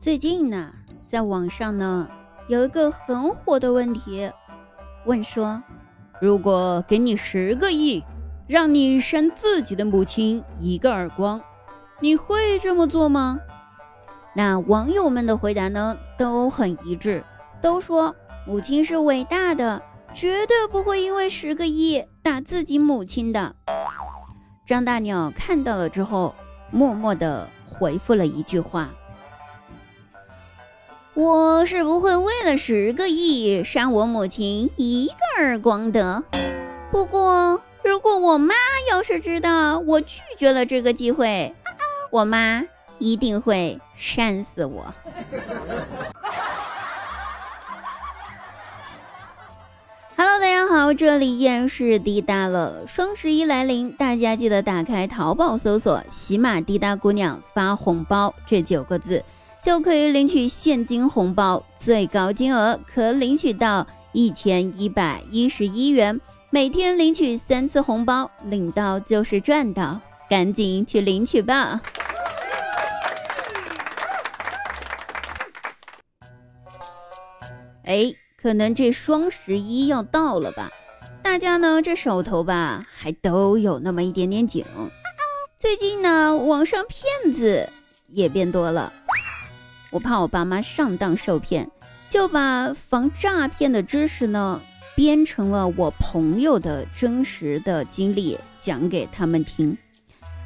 最近呢，在网上呢有一个很火的问题，问说：如果给你十个亿，让你扇自己的母亲一个耳光，你会这么做吗？那网友们的回答呢都很一致，都说母亲是伟大的，绝对不会因为十个亿打自己母亲的。张大鸟看到了之后，默默的回复了一句话。我是不会为了十个亿扇我母亲一个耳光的。不过，如果我妈要是知道我拒绝了这个机会，我妈一定会扇死我。Hello，大家好，这里依然是滴答了。双十一来临，大家记得打开淘宝搜索“喜马滴答姑娘发红包”这九个字。就可以领取现金红包，最高金额可领取到一千一百一十一元。每天领取三次红包，领到就是赚到，赶紧去领取吧！哎，可能这双十一要到了吧？大家呢这手头吧还都有那么一点点紧。最近呢，网上骗子也变多了。我怕我爸妈上当受骗，就把防诈骗的知识呢编成了我朋友的真实的经历讲给他们听。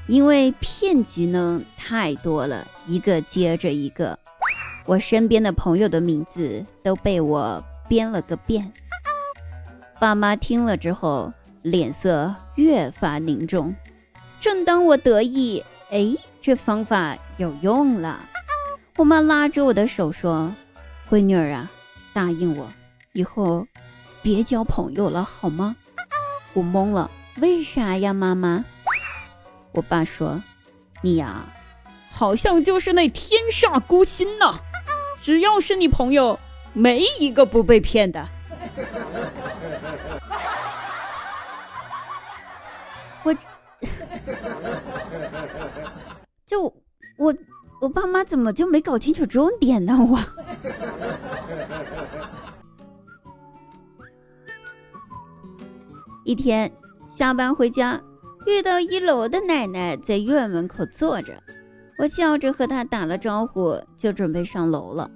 因为骗局呢太多了，一个接着一个，我身边的朋友的名字都被我编了个遍。爸妈听了之后脸色越发凝重。正当我得意，哎，这方法有用了。我妈拉着我的手说：“闺女儿啊，答应我，以后别交朋友了，好吗？”我懵了，为啥呀，妈妈？我爸说：“你呀，好像就是那天煞孤星呐，只要是你朋友，没一个不被骗的。”我，就我。我爸妈怎么就没搞清楚重点呢？我 一天下班回家，遇到一楼的奶奶在院门口坐着，我笑着和她打了招呼，就准备上楼了。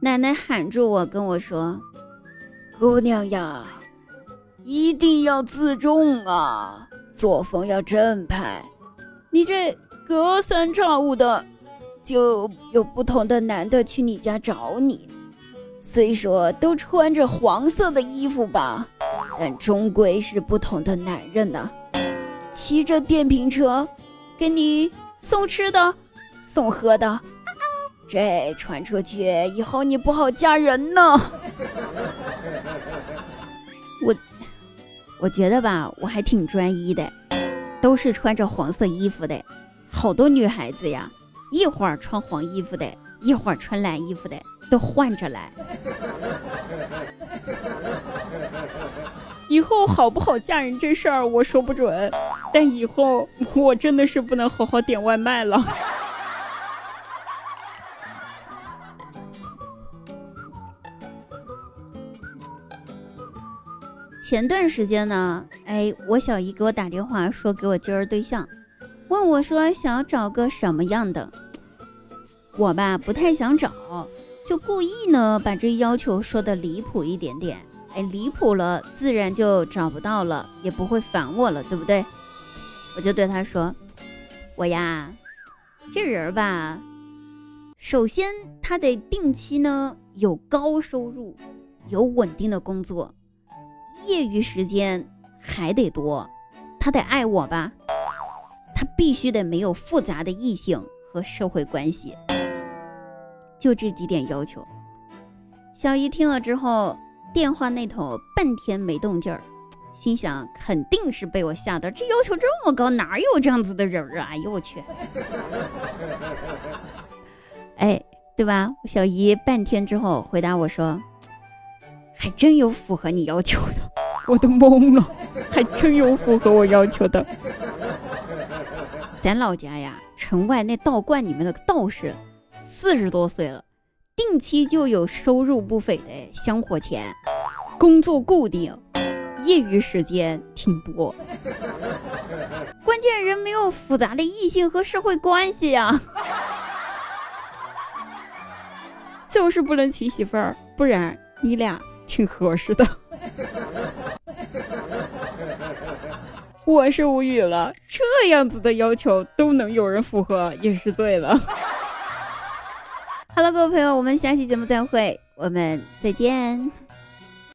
奶奶喊住我，跟我说：“姑娘呀，一定要自重啊，作风要正派。你这隔三差五的。”就有不同的男的去你家找你，虽说都穿着黄色的衣服吧，但终归是不同的男人呢。骑着电瓶车，给你送吃的、送喝的，这传出去以后你不好嫁人呢。我，我觉得吧，我还挺专一的，都是穿着黄色衣服的，好多女孩子呀。一会儿穿黄衣服的，一会儿穿蓝衣服的，都换着来。以后好不好嫁人这事儿我说不准，但以后我真的是不能好好点外卖了。前段时间呢，哎，我小姨给我打电话说给我介绍对象。问我说想找个什么样的？我吧不太想找，就故意呢把这要求说的离谱一点点。哎，离谱了，自然就找不到了，也不会烦我了，对不对？我就对他说：“我呀，这人吧，首先他得定期呢有高收入，有稳定的工作，业余时间还得多，他得爱我吧。”他必须得没有复杂的异性和社会关系，就这几点要求。小姨听了之后，电话那头半天没动静儿，心想肯定是被我吓到，这要求这么高，哪有这样子的人啊？哎呦我去！哎，对吧？小姨半天之后回答我说，还真有符合你要求的，我都懵了，还真有符合我要求的。咱老家呀，城外那道观里面的道士，四十多岁了，定期就有收入不菲的香火钱，工作固定，业余时间挺多。关键人没有复杂的异性和社会关系呀，就是不能娶媳妇儿，不然你俩挺合适的。我是无语了，这样子的要求都能有人符合，也是醉了。Hello，，各位朋友，我们下期节目再会，我们再见。